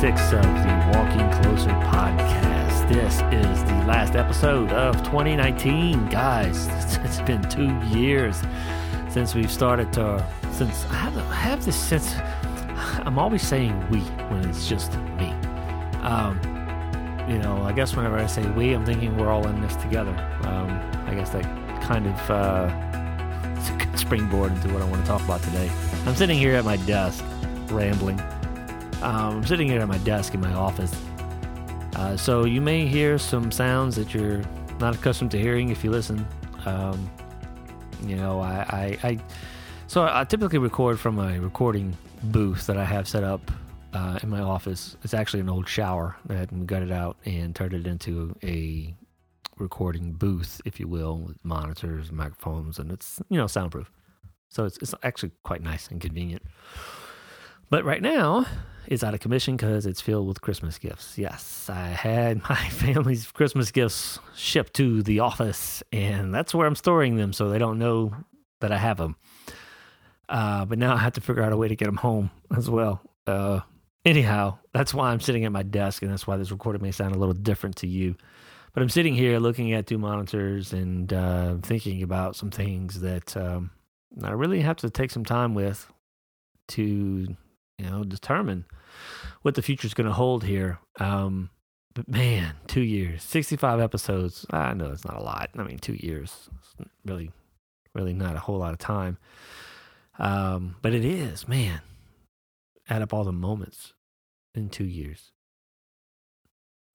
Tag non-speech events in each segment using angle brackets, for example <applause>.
six of the Walking Closer podcast. This is the last episode of 2019, guys. <laughs> It's been two years since we've started to. Since I have, I have this sense, I'm always saying we when it's just me. Um, you know, I guess whenever I say we, I'm thinking we're all in this together. Um, I guess that kind of uh, <laughs> springboard into what I want to talk about today. I'm sitting here at my desk, rambling. Um, I'm sitting here at my desk in my office. Uh, so you may hear some sounds that you're not accustomed to hearing if you listen. Um, you know, I, I, I so I typically record from a recording booth that I have set up uh, in my office. It's actually an old shower that we gutted out and turned it into a recording booth, if you will, with monitors, microphones, and it's you know soundproof. So it's it's actually quite nice and convenient. But right now, it's out of commission because it's filled with Christmas gifts. Yes, I had <laughs> my family's Christmas gifts shipped to the office, and that's where I'm storing them so they don't know that I have them. Uh, but now I have to figure out a way to get them home as well. Uh, anyhow, that's why I'm sitting at my desk, and that's why this recording may sound a little different to you. But I'm sitting here looking at two monitors and uh, thinking about some things that um, I really have to take some time with to you know, determine what the future is going to hold here. Um, but man, two years, 65 episodes. I know it's not a lot. I mean, two years, really, really not a whole lot of time. Um, but it is, man. Add up all the moments in two years.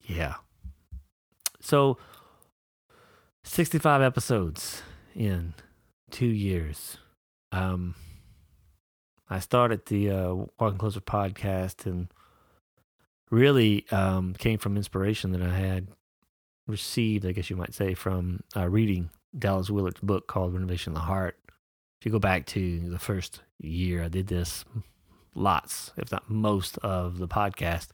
Yeah. So, 65 episodes in two years. Um, I started the uh, Walking Closer podcast and really um, came from inspiration that I had received, I guess you might say, from uh, reading Dallas Willard's book called Renovation of the Heart. If you go back to the first year, I did this lots, if not most, of the podcast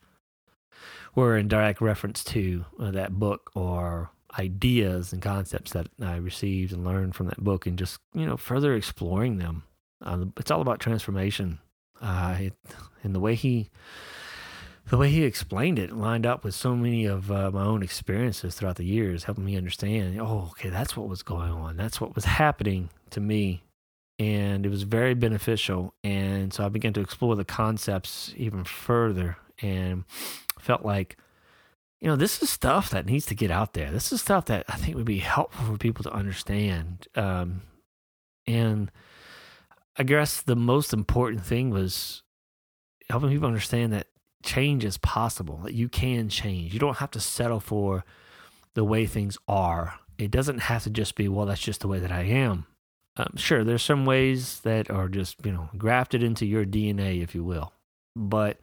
were in direct reference to uh, that book or ideas and concepts that I received and learned from that book and just, you know, further exploring them it's all about transformation. Uh, it, and the way he, the way he explained it, lined up with so many of uh, my own experiences throughout the years, helping me understand. Oh, okay, that's what was going on. That's what was happening to me, and it was very beneficial. And so I began to explore the concepts even further, and felt like you know, this is stuff that needs to get out there. This is stuff that I think would be helpful for people to understand. Um, and I guess the most important thing was helping people understand that change is possible, that you can change. You don't have to settle for the way things are. It doesn't have to just be, well, that's just the way that I am. Um, sure, there's some ways that are just, you know, grafted into your DNA, if you will. But,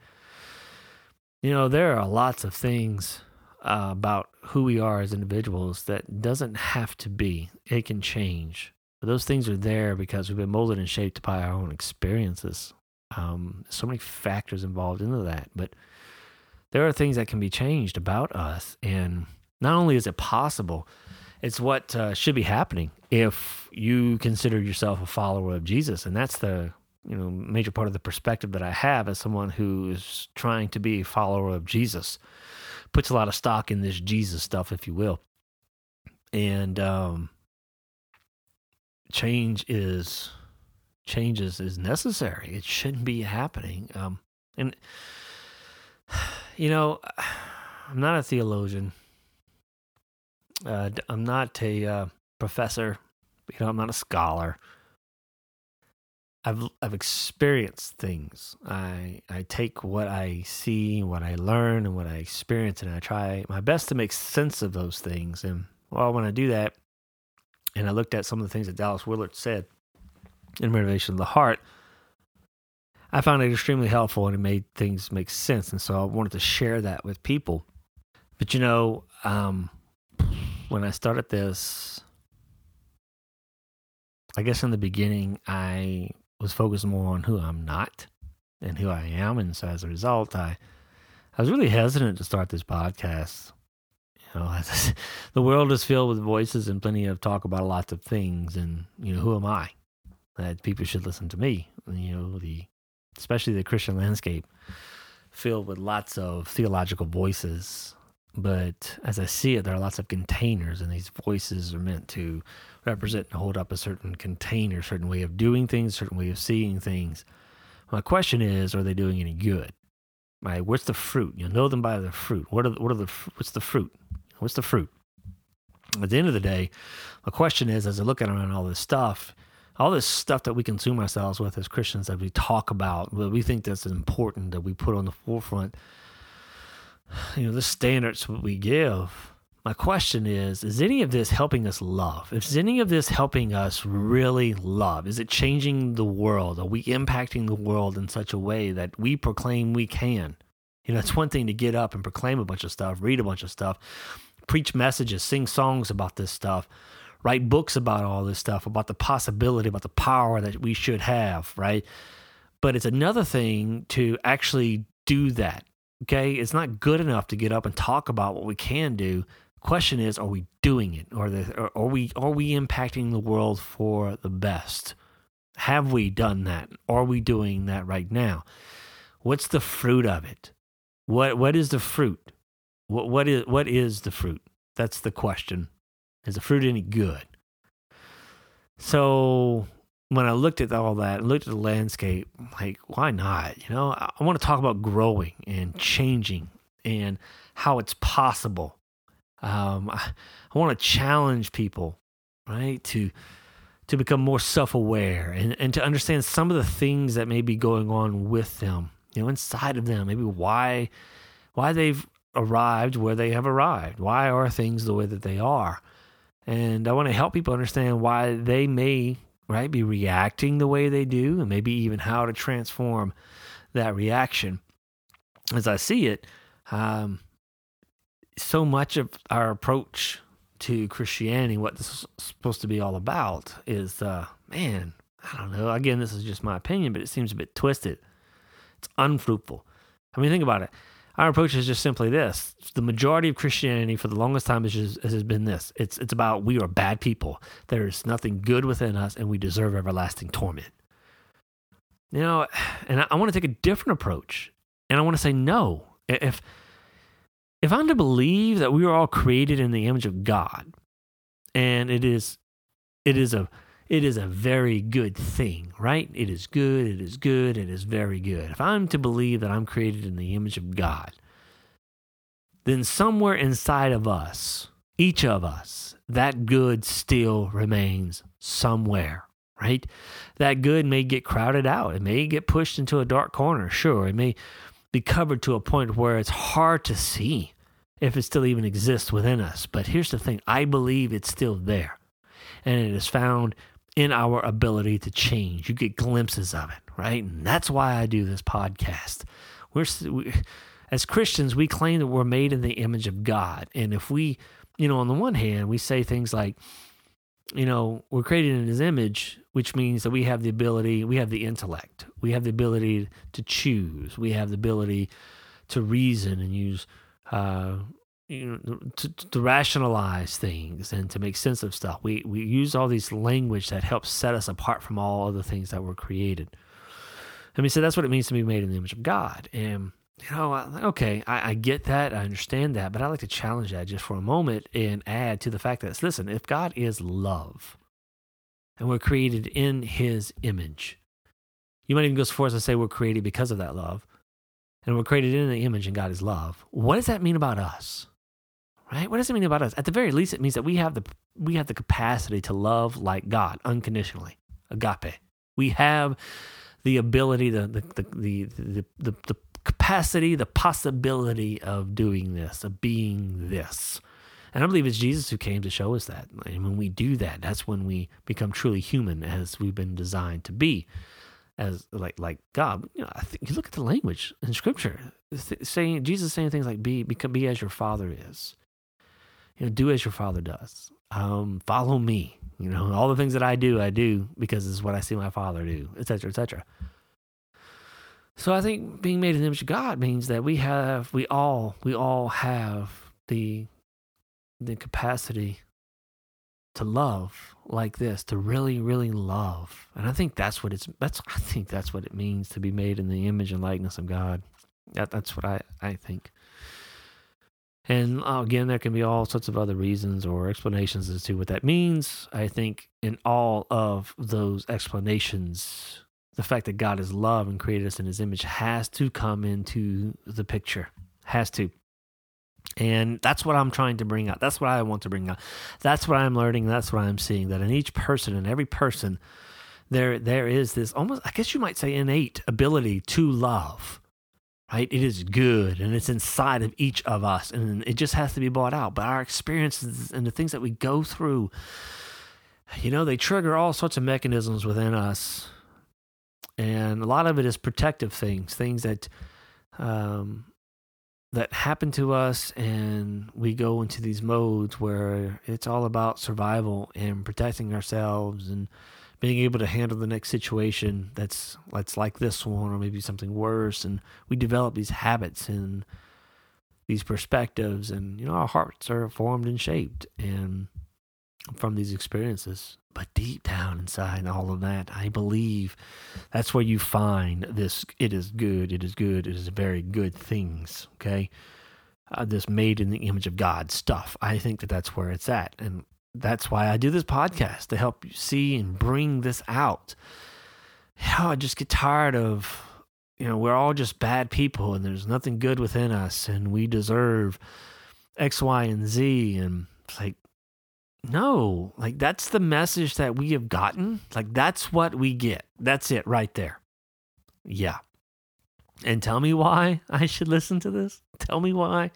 you know, there are lots of things uh, about who we are as individuals that doesn't have to be. It can change. But those things are there because we've been molded and shaped by our own experiences. Um, so many factors involved into that. But there are things that can be changed about us. And not only is it possible, it's what uh, should be happening if you consider yourself a follower of Jesus. And that's the you know major part of the perspective that I have as someone who is trying to be a follower of Jesus. Puts a lot of stock in this Jesus stuff, if you will. And um, change is changes is necessary. It shouldn't be happening. Um, and <sighs> you know, <sighs> I'm not a theologian. Uh, I'm not a uh, professor. You know, I'm not a scholar. I've I've experienced things. I I take what I see, what I learn, and what I experience, and I try my best to make sense of those things. And well, when I do that, and I looked at some of the things that Dallas Willard said in Renovation of the Heart, I found it extremely helpful and it made things make sense. And so I wanted to share that with people. But you know, um, when I started this, I guess in the beginning, I was focused more on who I'm not and who I am. And so as a result, I, I was really hesitant to start this podcast <laughs> you know, the world is filled with voices and plenty of talk about lots of things, and you know, who am I that people should listen to me? You know, the especially the Christian landscape filled with lots of theological voices. But as I see it, there are lots of containers, and these voices are meant to represent and hold up a certain container, certain way of doing things, certain way of seeing things. My question is, are they doing any good? Right? What's the fruit? You know them by the fruit. What are the, what are the what's the fruit? What's the fruit? At the end of the day, the question is, as I look at around all this stuff, all this stuff that we consume ourselves with as Christians that we talk about, but we think that's important that we put on the forefront. You know, the standards we give. My question is: Is any of this helping us love? Is any of this helping us really love? Is it changing the world? Are we impacting the world in such a way that we proclaim we can? You know, it's one thing to get up and proclaim a bunch of stuff, read a bunch of stuff, preach messages, sing songs about this stuff write books about all this stuff, about the possibility, about the power that we should have, right? But it's another thing to actually do that. Okay. It's not good enough to get up and talk about what we can do. Question is, are we doing it? Or, the, are we are we impacting the world for the best? Have we done that? Are we doing that right now? What's the fruit of it? What what is the fruit? What what is what is the fruit? That's the question is the fruit any good? So when I looked at all that, looked at the landscape, like, why not? You know, I, I want to talk about growing and changing and how it's possible. Um, I, I want to challenge people, right, to to become more self-aware and, and to understand some of the things that may be going on with them, you know, inside of them, maybe why why they've arrived where they have arrived. Why are things the way that they are? And I want to help people understand why they may, right, be reacting the way they do and maybe even how to transform that reaction. As I see it, um, so much of our approach to Christianity, what this is supposed to be all about, is uh, man, I don't know. Again, this is just my opinion, but it seems a bit twisted. It's unfruitful. I mean, think about it. Our approach is just simply this: the majority of Christianity for the longest time has, just, has been this. It's it's about we are bad people. There is nothing good within us, and we deserve everlasting torment. You know, and I, I want to take a different approach, and I want to say no. If if I'm to believe that we are all created in the image of God, and it is it is a it is a very good thing, right? It is good, it is good, it is very good. If I'm to believe that I'm created in the image of God, then somewhere inside of us, each of us, that good still remains somewhere, right? That good may get crowded out. It may get pushed into a dark corner, sure. It may be covered to a point where it's hard to see if it still even exists within us. But here's the thing I believe it's still there. And it is found in our ability to change. You get glimpses of it, right? And that's why I do this podcast. We're we, as Christians, we claim that we're made in the image of God, and if we, you know, on the one hand, we say things like, you know, we're created in His image, which means that we have the ability, we have the intellect, we have the ability to choose, we have the ability to reason and use uh, you know, to, to rationalize things and to make sense of stuff. We we use all these language that helps set us apart from all other things that were created. I mean, so that's what it means to be made in the image of God. And you know, okay, I, I get that, I understand that, but I like to challenge that just for a moment and add to the fact that listen, if God is love, and we're created in His image, you might even go so far as to say we're created because of that love, and we're created in the image, and God is love. What does that mean about us? Right? What does it mean about us? At the very least, it means that we have the we have the capacity to love like God unconditionally, agape. We have the ability, the the the the the, the, capacity, the possibility of doing this, of being this. And I believe it's Jesus who came to show us that. And when we do that, that's when we become truly human as we've been designed to be. As like like God, you know, I think you look at the language in Scripture, saying Jesus saying things like "be become be as your Father is," you know, do as your father does. Um, follow me. You know, all the things that I do, I do because it's what I see my father do, etc., etc. So I think being made in the image of God means that we have, we all, we all have the the capacity to love like this, to really, really love. And I think that's what it's that's I think that's what it means to be made in the image and likeness of God. That, that's what I, I think. And uh, again, there can be all sorts of other reasons or explanations as to what that means. I think in all of those explanations, the fact that God is love and created us in his image has to come into the picture. Has to. And that's what I'm trying to bring out. That's what I want to bring out. That's what I'm learning. That's what I'm seeing. That in each person, in every person, there there is this almost, I guess you might say, innate ability to love right? It is good and it's inside of each of us and it just has to be brought out. But our experiences and the things that we go through, you know, they trigger all sorts of mechanisms within us. And a lot of it is protective things, things that, um, that happen to us and we go into these modes where it's all about survival and protecting ourselves and being able to handle the next situation that's that's like this one or maybe something worse. And we develop these habits and these perspectives and you know our hearts are formed and shaped and from these experiences. But deep down inside all of that i believe that's where you find this it is good it is good it is very good things okay? Uh, this made in the image of god stuff. I think that that's where it's at. And that's why I do this podcast to help you see and bring this out. Yeah, I just get tired of, you know, we're all just bad people and there's nothing good within us and we deserve X, Y, and Z. And it's like, no, like that's the message that we have gotten. Like that's what we get. That's it right there. Yeah. And tell me why <laughs> I should listen to this. Tell me why.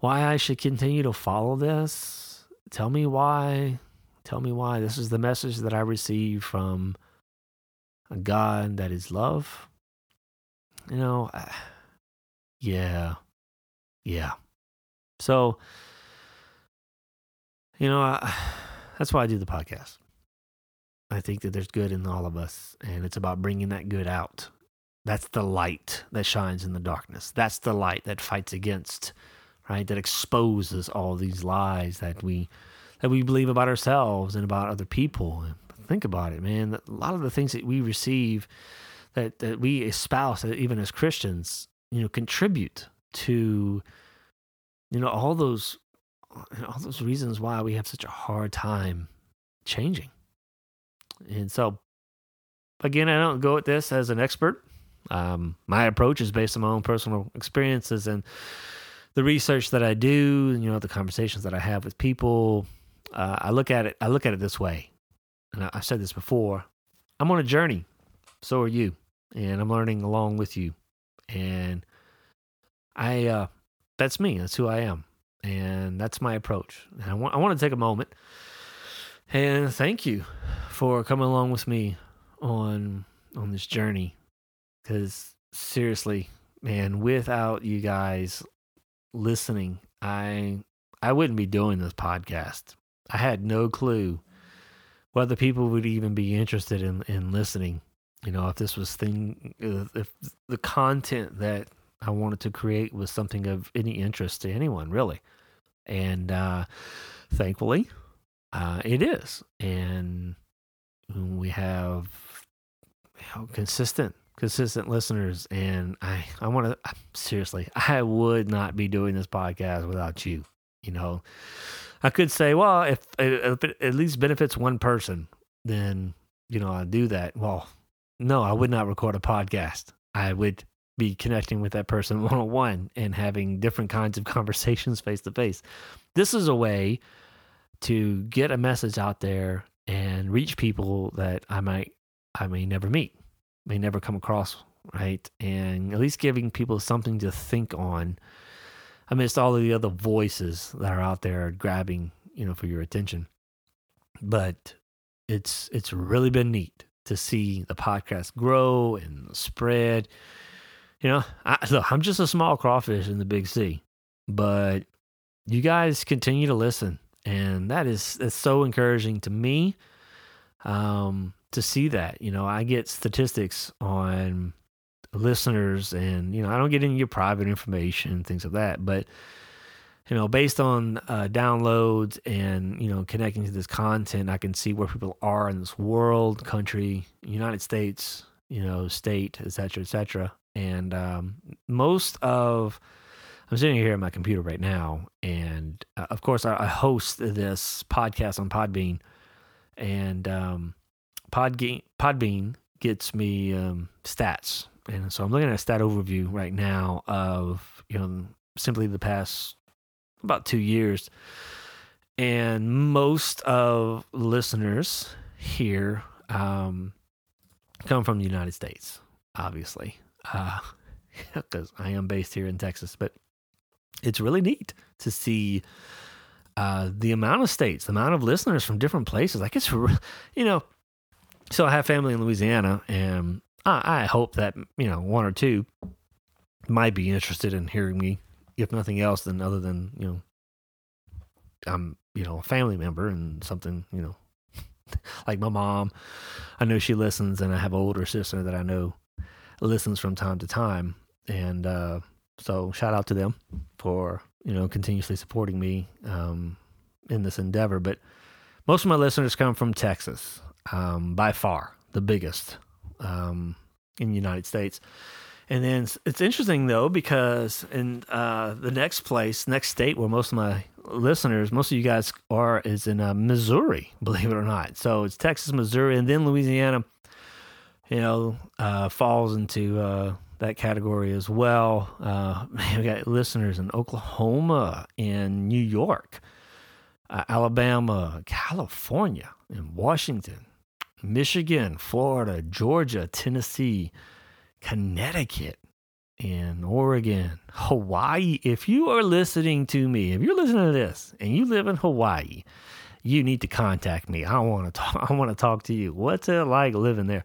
Why I should continue to follow this tell me why. Tell me why. This is the message that I receive from a God that is love. You know, yeah, yeah. So, you know, I, <sighs> that's why I do the podcast. I think that there's good in all of us, and it's about bringing that good out. That's the light that shines in the darkness. That's the light that fights against right? That exposes all these lies that we that we believe about ourselves and about other people. Think about it, man. A lot of the things that we receive, that that we espouse, even as Christians, you know, contribute to, you know, all those all those reasons why we have such a hard time changing. And so, again, I don't go at this as an expert. Um, my approach is based on my own personal experiences and the research that I do, you know, the conversations that I have with people, uh, I look at it. I look at it this way, and I, have said this before. I'm on a journey. So are you, and I'm learning along with you. And I, uh, that's me. That's who I am, and that's my approach. And I want. I want to take a moment and thank you for coming along with me on on this journey. Because seriously, man, without you guys listening, I I wouldn't be doing this podcast. I had no clue whether people would even be interested in in listening. You know, if this was thing, if the content that I wanted to create was something of any interest to anyone, really. And uh, thankfully, uh, it is. And we have you know, consistent consistent listeners and i i want to seriously i would not be doing this podcast without you you know? I could say well if, if it at least benefits one person then you know i do that. Well no i would not record a podcast. I would be connecting with that person one on one and having different kinds of conversations face to face this is a way to get a message out there and reach people that i might i may never meet may never come across, right? And at least giving people something to think on amidst all of the other voices that are out there grabbing, you know, for your attention. But it's it's really been neat to see the podcast grow and spread. You know, I, <laughs> look, I'm just a small crawfish in the big sea, but you guys continue to listen, and that is that's so encouraging to me. Um, to see that. You know, I get statistics on listeners and, you know, I don't get any of your private information, things like that, but you know, based on uh, downloads and you know connecting to this content, I can see where people are in this world, country, United States, you know, state, etc., etc. And um, most of, I'm sitting here at my computer right now, and uh, of course, I, I, host this podcast on Podbean, and um, Podbean, Podbean gets me um, stats. And so I'm looking at a stat overview right now of, you know, simply the past about two years. And most of listeners here um, come from the United States, obviously, because uh, <laughs> I am based here in Texas. But it's really neat to see uh, the amount of states, the amount of listeners from different places. Like it's, you know, so I have family in Louisiana, and I, I hope that you know one or two might be interested in hearing me, if nothing else, than other than you know, I'm you know a family member and something you know <laughs> like my mom. I know she listens, and I have an older sister that I know listens from time to time. And uh, so, shout out to them for you know continuously supporting me um, in this endeavor. But most of my listeners come from Texas, um, by far the biggest um, in the United States. And then it's interesting though because in uh, the next place, next state where most of my listeners, most of you guys are, is in uh, Missouri, <laughs> believe it or not. So it's Texas, Missouri, and then Louisiana. You know, uh, falls into uh, that category as well. Uh, <laughs> we got listeners in Oklahoma, in New York, uh, Alabama, California, in Washington, Michigan, Florida, Georgia, Tennessee, Connecticut, and Oregon, Hawaii. If you are listening to me, if you're listening to this and you live in Hawaii, you need to contact me. I want to <laughs> talk. I want to talk to you. What's it like living there?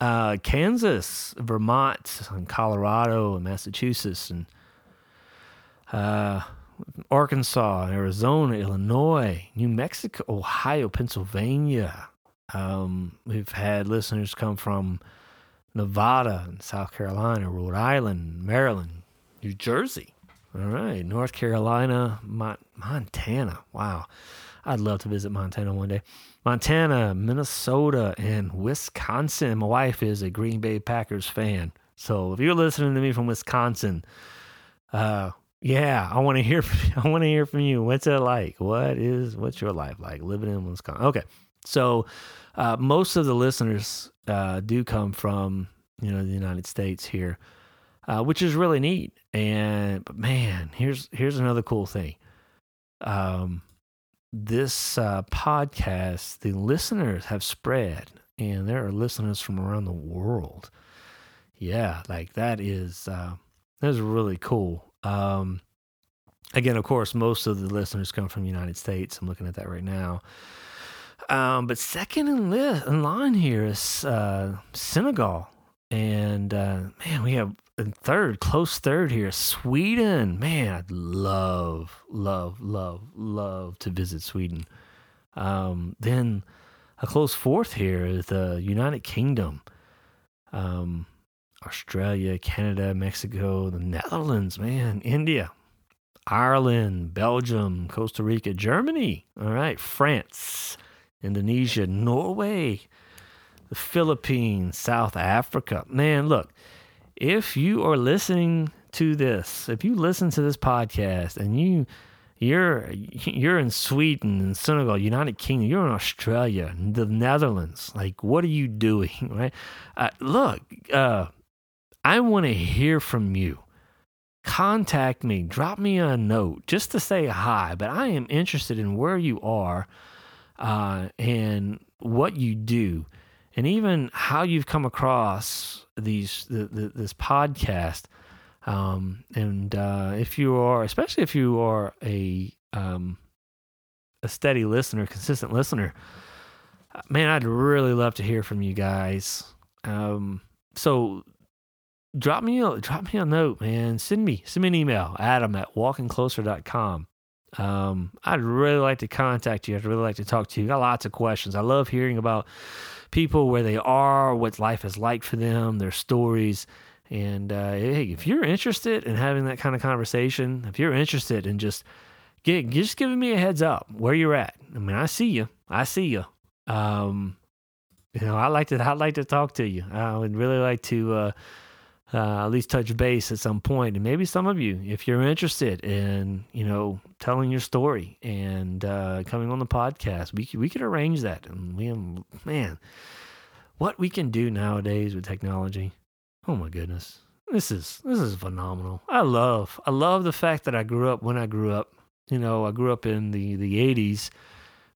Uh, Kansas, Vermont, and Colorado, and Massachusetts, and uh, Arkansas, Arizona, Illinois, New Mexico, Ohio, Pennsylvania, um, we've had listeners come from Nevada and South Carolina, Rhode Island, Maryland, New Jersey. All right, North Carolina, Mon- Montana. Wow. I'd love to visit Montana one day. Montana, Minnesota, and Wisconsin. My wife is a Green Bay Packers fan. So if you're listening to me from Wisconsin, uh, yeah, I want to hear. From, <laughs> I want to hear from you. What's it like? What is what's your life like living in Wisconsin? Okay, so uh, most of the listeners uh, do come from you know the United States here, uh, which is really neat. And but man, here's here's another cool thing. Um, this uh, podcast, the listeners have spread, and there are listeners from around the world. Yeah, like that is uh, that is really cool. Um, again, of course, most of the listeners come from the United States. I'm looking at that right now. Um, but second in, li- in line here is uh, Senegal. And uh, man, we have third, close third here, Sweden. Man, I'd love, love, love, love to visit Sweden. Um, then a close fourth here is the United Kingdom, um, Australia, Canada, Mexico, the Netherlands, man, India, Ireland, Belgium, Costa Rica, Germany. All right, France. Indonesia, Norway, the Philippines, South Africa. Man, look, if you are listening to this, if you listen to this podcast and you you're you're in Sweden and Senegal, United Kingdom, you're in Australia, the Netherlands. Like, what are you doing, <laughs> right? Uh, look, uh, I want to hear from you. Contact me, drop me a note just to say hi. But I am interested in where you are uh, and what you do, and even how you've come across these the, the, this podcast. Um, and uh, if you are, especially if you are a um, a steady listener, consistent listener, man, I'd really love to hear from you guys. Um, so drop me a drop me a note, man. Send me send me an email, Adam at walkingcloser.com. Um, I'd really like to contact you. I'd really like to talk to you. Got lots of questions. I love hearing about people where they are, what life is like for them, their stories. And uh, hey, if you're interested in having that kind of conversation, if you're interested in just get just giving me a heads up where you're at. I mean, I see you. I see you. Um, you know, I like to I like to talk to you. I would really like to uh, uh, at least touch base at some point. And maybe some of you, if you're interested in, you know, telling your story and uh, coming on the podcast, we we could arrange that. And we, man, what we can do nowadays with technology. Oh my goodness, this is this is phenomenal. I love I love the fact that I grew up when I grew up. You know, I grew up in the the '80s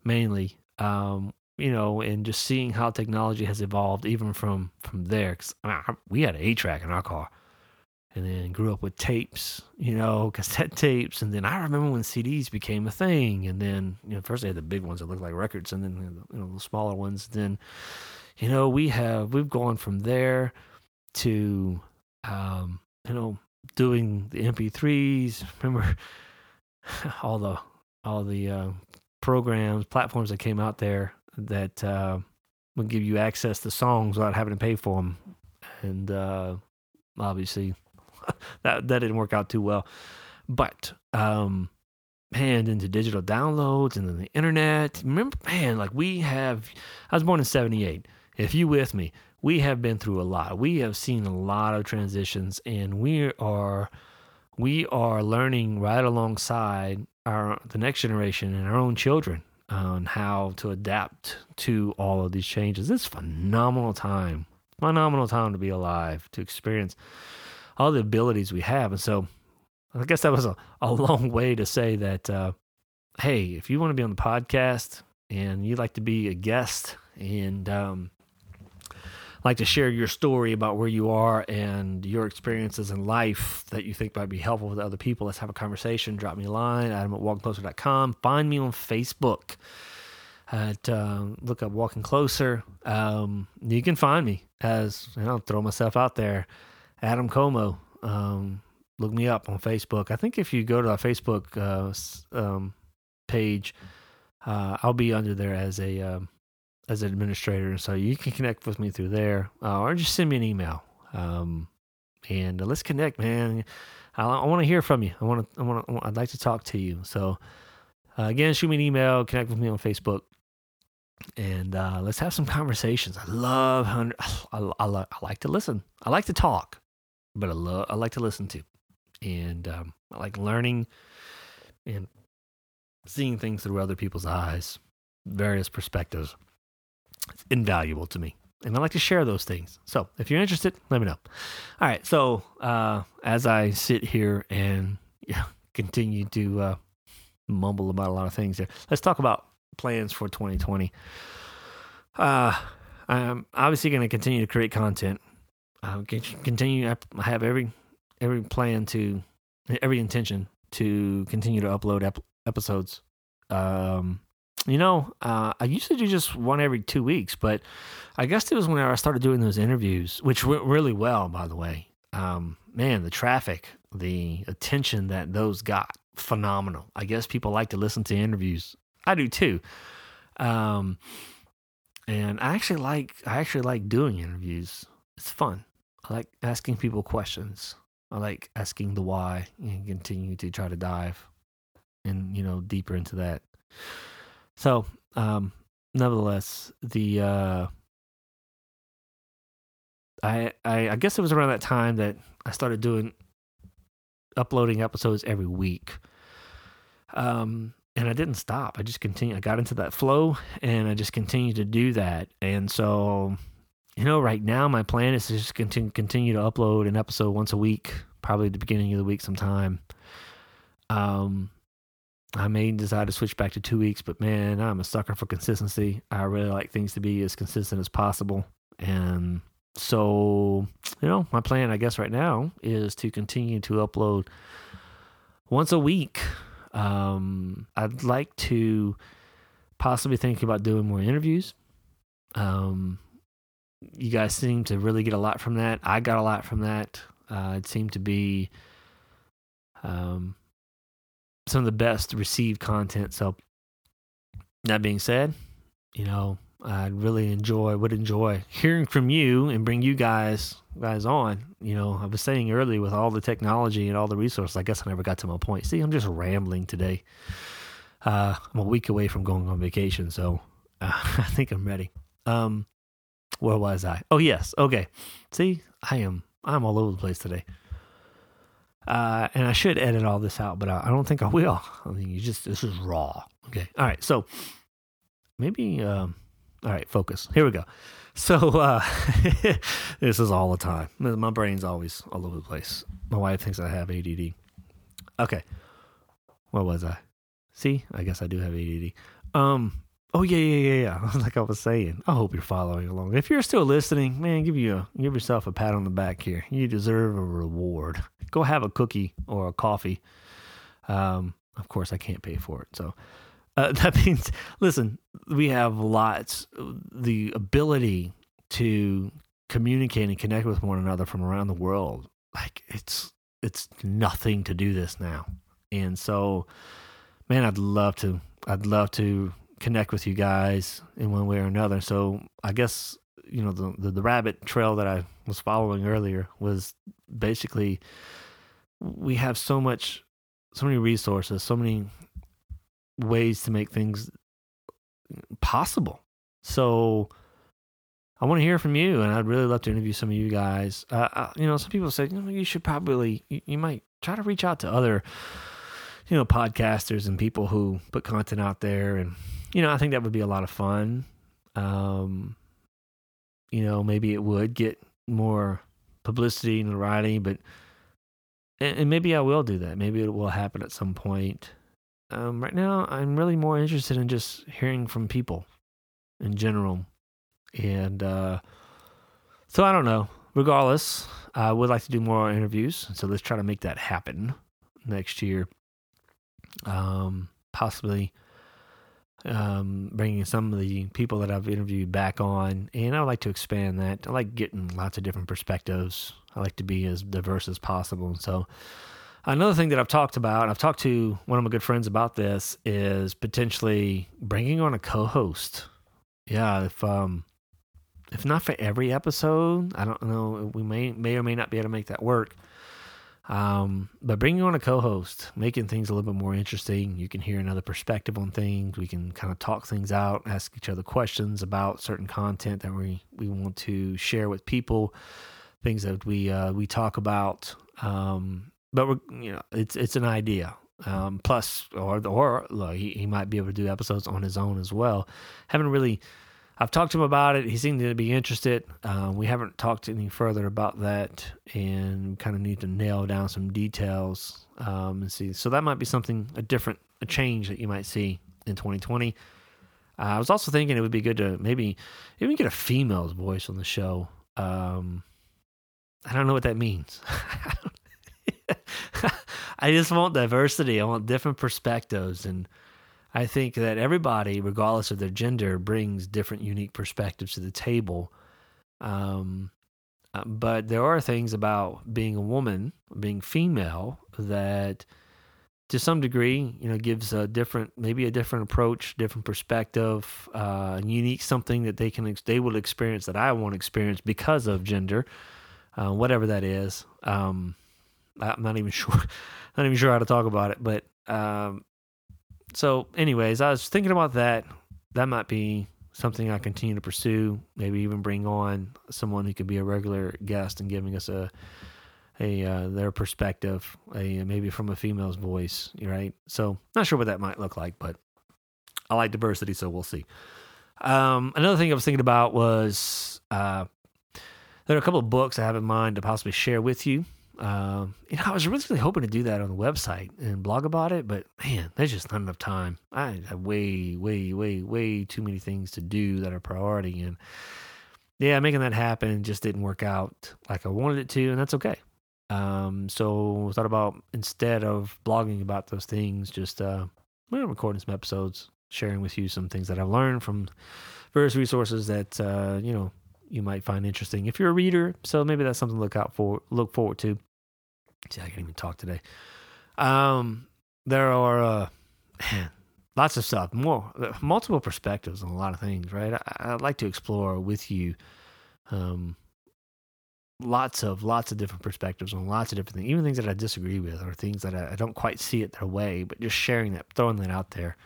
mainly. Um, you know, and just seeing how technology has evolved even from from there. Cause I mean, we had an eight track in our car, and then grew up with tapes, you know, <laughs> cassette tapes, and then I remember when CDs became a thing, and then you know, first they had the big ones that looked like records, and then you know the smaller ones. Then, you know, we have we've gone from there to, um, you know, doing the MP3s. <laughs> Remember all the all the uh, programs, platforms that came out there that uh, would give you access to songs without having to pay for them. And uh, obviously, <laughs> that that didn't work out too well. But um, man, into digital downloads and then the internet. Remember, man, like we have. I was born in '78. If you with me, we have been through a lot. We have seen a lot of transitions, and we are we are learning right alongside our the next generation and our own children on how to adapt to all of these changes. It's phenomenal time, phenomenal time to be alive, to experience all the abilities we have. And so I guess that was a, <laughs> a long way to say that, uh, hey, if you want to be on the podcast and you'd like to be a guest and um, like to share your story about where you are and your experiences in life that you think might be helpful to other people, let's have a conversation. Drop me a line, adam at walkingcloser.com. Find me on Facebook at uh, look up Walking Closer. Um, you can find me as you know, throw myself out there. Adam Como. Um, look me up on Facebook. I think if you go to our Facebook uh, um, page, uh, I'll be under there as a um, as an administrator, so you can connect with me through there, uh, or just send me an email. Um, and uh, let's connect, man. I, I want to hear from you. I want to. I want. To. I'd like to talk to you. So uh, again, shoot me an email. Connect with me on Facebook, and uh, let's have some conversations. I love. I, I, I, like to listen. I like to talk, but I love. I like to listen too, and um, I like learning and seeing things through other people's eyes, various perspectives. It's invaluable to me. And I like to share those things. So if you're interested, let me know. All right. So uh, as I sit here and yeah, continue to uh, mumble about a lot of things here, let's talk about plans for 2020. Uh, I'm obviously going to continue to create content. Uh, continue. I have every every plan to every intention to continue to upload ep- episodes. Um, you know, uh, I used to do just one every two weeks, but I guess it was when I started doing those interviews, which went really well, by the way. Um, man, the traffic, the attention that those got, phenomenal. I guess people like to listen to interviews. I do too. Um, and I actually like I actually like doing interviews. It's fun. I like asking people questions. I like asking the why and continue to try to dive and you know deeper into that. So, um, nevertheless, the uh, I, I I guess it was around that time that I started doing uploading episodes every week. Um, and I didn't stop. I just continued. I got into that flow, and I just continued to do that. And so, you know, right now my plan is to just continue continue to upload an episode once a week, probably the beginning of the week sometime. Um, I may decide to switch back to two weeks, but man, I'm a sucker for consistency. I really like things to be as consistent as possible. And so, you know, my plan, I guess, right now is to continue to upload once a week. Um, I'd like to possibly think about doing more interviews. Um, you guys seem to really get a lot from that. I got a lot from that. Uh, it seemed to be um, some of the best received content. So that being said, you know, I'd really enjoy would enjoy hearing from you and bring you guys guys on. You know, I was saying earlier with all the technology and all the resources, I guess I never got to my point. See, I'm just rambling today. Uh, I'm a week away from going on vacation, so uh, <laughs> I think I'm ready. Um, where was I? Oh yes, okay. See, I am I'm all over the place today. Uh, and I should edit all this out, but I, I don't think I will. I mean, you just this is raw. Okay. All right. So maybe. Um, all right. Focus. Here we go. So uh, <laughs> this is all the time. My brain's always all over the place. My wife thinks I have ADD. Okay. What was I? See, I guess I do have ADD. Um. Oh yeah, yeah, yeah, yeah. <laughs> Like I was saying, I hope you're following along. If you're still listening, man, give you a, give yourself a pat on the back here. You deserve a reward. Go have a cookie or a coffee. Um. Of course, I can't pay for it, so uh, <laughs> that means, listen, we have lots the ability to communicate and connect with one another from around the world. Like it's it's nothing to do this now, and so, man, I'd love to. I'd love to connect with you guys in one way or another. So I guess you know the, the, the rabbit trail that I was following earlier was basically we have so much, so many resources, so many ways to make things possible. So I want to hear from you, and I'd really love to interview some of you guys. Uh, uh, you know, some people say you, know, you should probably you, you, might try to reach out to other you know podcasters and people who put content out there, and you know I think that would be a lot of fun. Um, you know, maybe it would get more publicity and notoriety, but and, and maybe I will do that. Maybe it will happen at some point. Um, right now, I'm really more interested in just hearing from people in general. And uh, so I don't know. Regardless, I would like to do more interviews. So let's try to make that happen next year. Um, possibly um, bringing some of the people that I've interviewed back on. And I would like to expand that. I like getting lots of different perspectives. I like to be as diverse as possible. And So Another thing that I've talked about, I've talked to one of my good friends about this, is potentially bringing on a co-host. Yeah, if um, if not for every episode, I don't know. We may may or may not be able to make that work. Um, but bringing on a co-host, making things a little bit more interesting. You can hear another perspective on things. We can kind of talk things out, ask each other questions about certain content that we we want to share with people, things that we uh, we talk about. Um, but we're you know it's it's an idea. Um, plus, or or he he might be able to do episodes on his own as well. Haven't really. I've talked to him about it. He seemed to be interested. Um, we haven't talked any further about that, and kind of need to nail down some details um, and see. So that might be something a different, a change that you might see in 2020. Uh, I was also thinking it would be good to maybe even get a female's voice on the show. Um, I don't know what that means. <laughs> I just want diversity. I want different perspectives. And I think that everybody, regardless of their gender, brings different, unique perspectives to the table. Um, uh, but there are things about being a woman, being female, that to some degree, you know, gives a different, maybe a different approach, different perspective, uh, unique something that they can, they will experience that I won't experience because of gender, uh, whatever that is. Um, I'm not even <laughs> sure, not even sure how to talk about it. But um, so, anyways, I was thinking about that. That might be something I continue to pursue. Maybe even bring on someone who could be a regular guest and giving us a a uh, their perspective, a maybe from a female's voice, right? So, not sure what that might look like, but I like diversity, so we'll see. Um, another thing I was thinking about was uh, there are a couple of books I have in mind to possibly share with you. Um, you know, I was really hoping to do that on the website and blog about it, but man, there's just not enough time. I have way, way, way, way too many things to do that are priority, and yeah, making that happen just didn't work out like I wanted it to, and that's okay. Um, so I thought about instead of blogging about those things, just uh, recording some episodes, sharing with you some things that I've learned from various resources that uh, you know you might find interesting if you're a reader. So maybe that's something to look out for, look forward to. See, I can't even talk today. Um, there are uh, lots of stuff, more multiple perspectives on a lot of things. Right? I, would like to explore with you. Um, lots of lots of different perspectives on lots of different things, even things that I disagree with or things that I, I don't quite see it their way, but just sharing that, throwing that out there.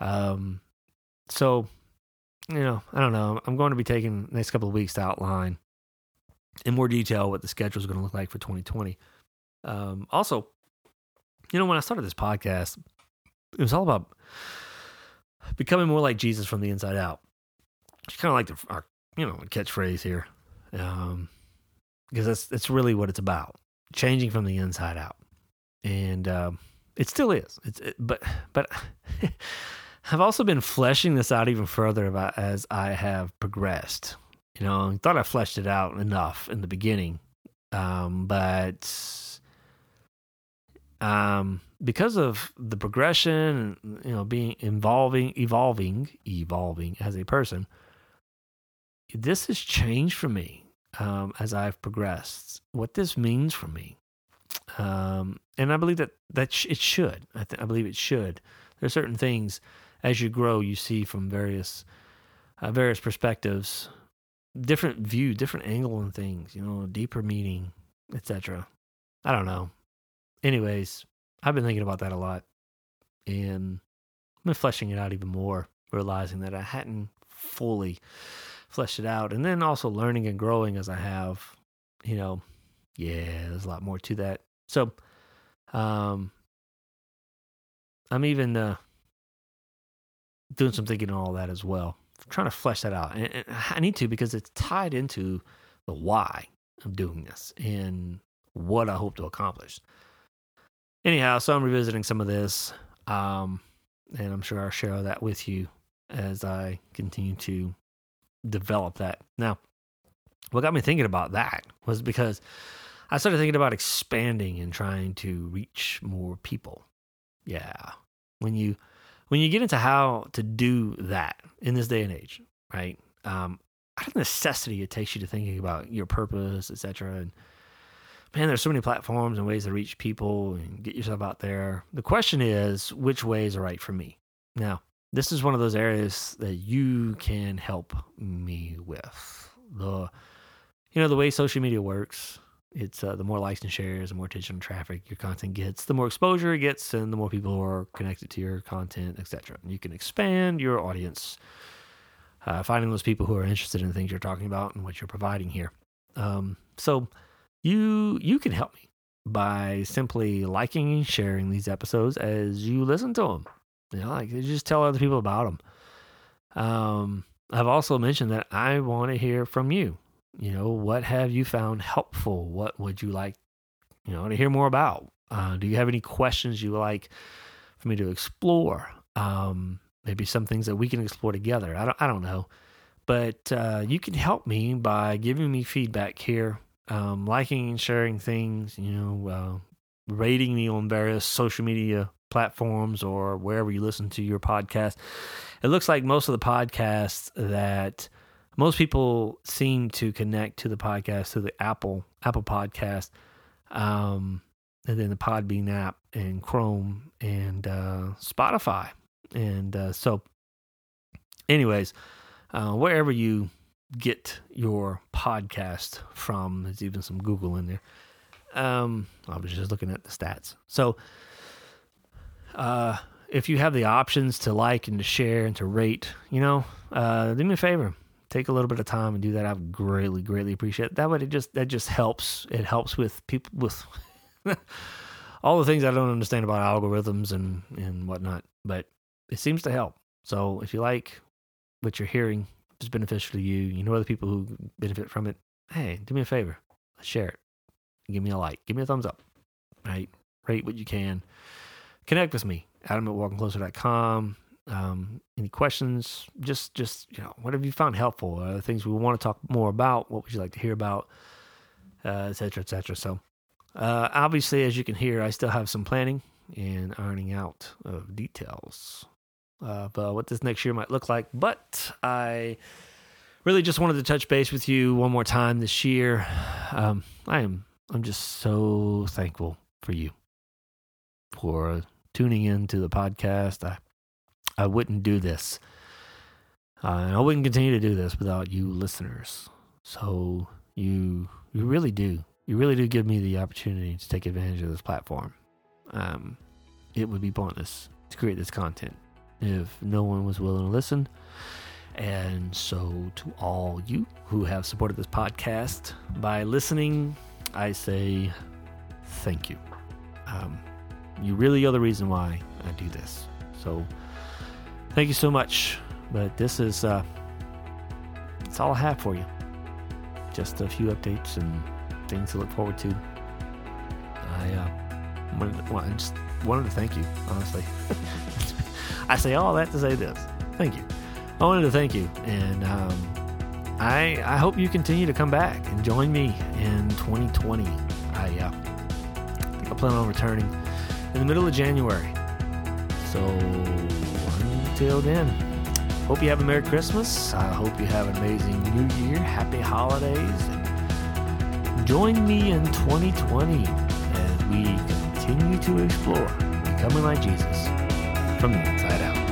Um, so you know, I don't know. I'm going to be taking the next couple of weeks to outline in more detail what the schedule is going to look like for 2020. Um, also, you know, when I started this podcast, it was all about becoming more like Jesus from the inside out. It's kind of like the, our, you know, catchphrase here, um, because that's that's really what it's about: changing from the inside out, and um, it still is. It's it, but but <laughs> I've also been fleshing this out even further about as I have progressed. You know, I thought I fleshed it out enough in the beginning, um, but um, because of the progression, you know, being involving, evolving, evolving as a person, this has changed for me um, as I've progressed. What this means for me, um, and I believe that that sh- it should. I, th- I believe it should. There are certain things as you grow, you see from various uh, various perspectives different view, different angle on things, you know, deeper meaning, etc. I don't know. Anyways, I've been thinking about that a lot and I've been fleshing it out even more, realizing that I hadn't fully fleshed it out. And then also learning and growing as I have, you know, yeah, there's a lot more to that. So, um, I'm even uh, doing some thinking on all that as well trying to flesh that out. And, and I need to because it's tied into the why I'm doing this and what I hope to accomplish. Anyhow, so I'm revisiting some of this, um, and I'm sure I'll share that with you as I continue to develop that. Now, what got me thinking about that was because I started thinking about expanding and trying to reach more people. Yeah. When you when you get into how to do that in this day and age, right? Um, out of necessity, it takes you to thinking about your purpose, etc. And man, there's so many platforms and ways to reach people and get yourself out there. The question is, which ways are right for me? Now, this is one of those areas that you can help me with. The, you know, the way social media works it's uh, the more likes and shares, the more attention and traffic your content gets, the more exposure it gets, and the more people who are connected to your content, etc. You can expand your audience, uh, finding those people who are interested in the things you're talking about and what you're providing here. Um, so you you can help me by simply liking and sharing these episodes as you listen to them. You know, like just tell other people about them. Um, I've also mentioned that I want to hear from you you know, what have you found helpful? What would you like, you know, to hear more about? Uh, do you have any questions you like for me to explore? Um, maybe some things that we can explore together. I don't, I don't know, but uh, you can help me by giving me feedback here, um, liking and sharing things. You know, uh, rating me on various social media platforms or wherever you listen to your podcast. It looks like most of the podcasts that most people seem to connect to the podcast through the Apple Apple Podcast, um, and then the Podbean app and Chrome and uh, Spotify, and uh, so, anyways, uh, wherever you get your podcast from, there's even some Google in there. Um, I was just looking at the stats. So, uh, if you have the options to like and to share and to rate, you know, uh, do me a favor take a little bit of time and do that, I would greatly, greatly appreciate it. That way, it just that just helps. It helps with people with <laughs> all the things I don't understand about algorithms and and whatnot, but it seems to help. So if you like what you're hearing, it's beneficial to you. You know other people who benefit from it. Hey, do me a favor, share it. Give me a like. Give me a thumbs up. Right, rate what you can. Connect with me. Adam at walkingcloser.com um, any questions? Just, just you know, what have you found helpful? Uh, things we want to talk more about. What would you like to hear about? Uh, et cetera, et cetera. So, uh, obviously, as you can hear, I still have some planning and ironing out of details of uh, what this next year might look like. But I really just wanted to touch base with you one more time this year. Um, I am, I'm just so thankful for you for tuning in to the podcast. I I wouldn't do this. Uh, and I wouldn't continue to do this without you listeners. So you you really do. You really do give me the opportunity to take advantage of this platform. Um, it would be pointless to create this content if no one was willing to listen And so, to all you who have supported this podcast by listening, I say thank you. Um, you really are the reason why I do this. So, thank you so much. But this is uh, that's all I have for you. Just a few updates and things to look forward to. I uh, wanted, well, I just wanted to thank you, honestly. <laughs> I say all that to say this. Thank you. I wanted to thank you, and um, I I hope you continue to come back and join me in 2020. I uh, think I plan on returning in the middle of January. So until then, hope you have a Merry Christmas. I hope you have an amazing New Year, Happy Holidays, and join me in 2020 as we continue to explore becoming like Jesus from out.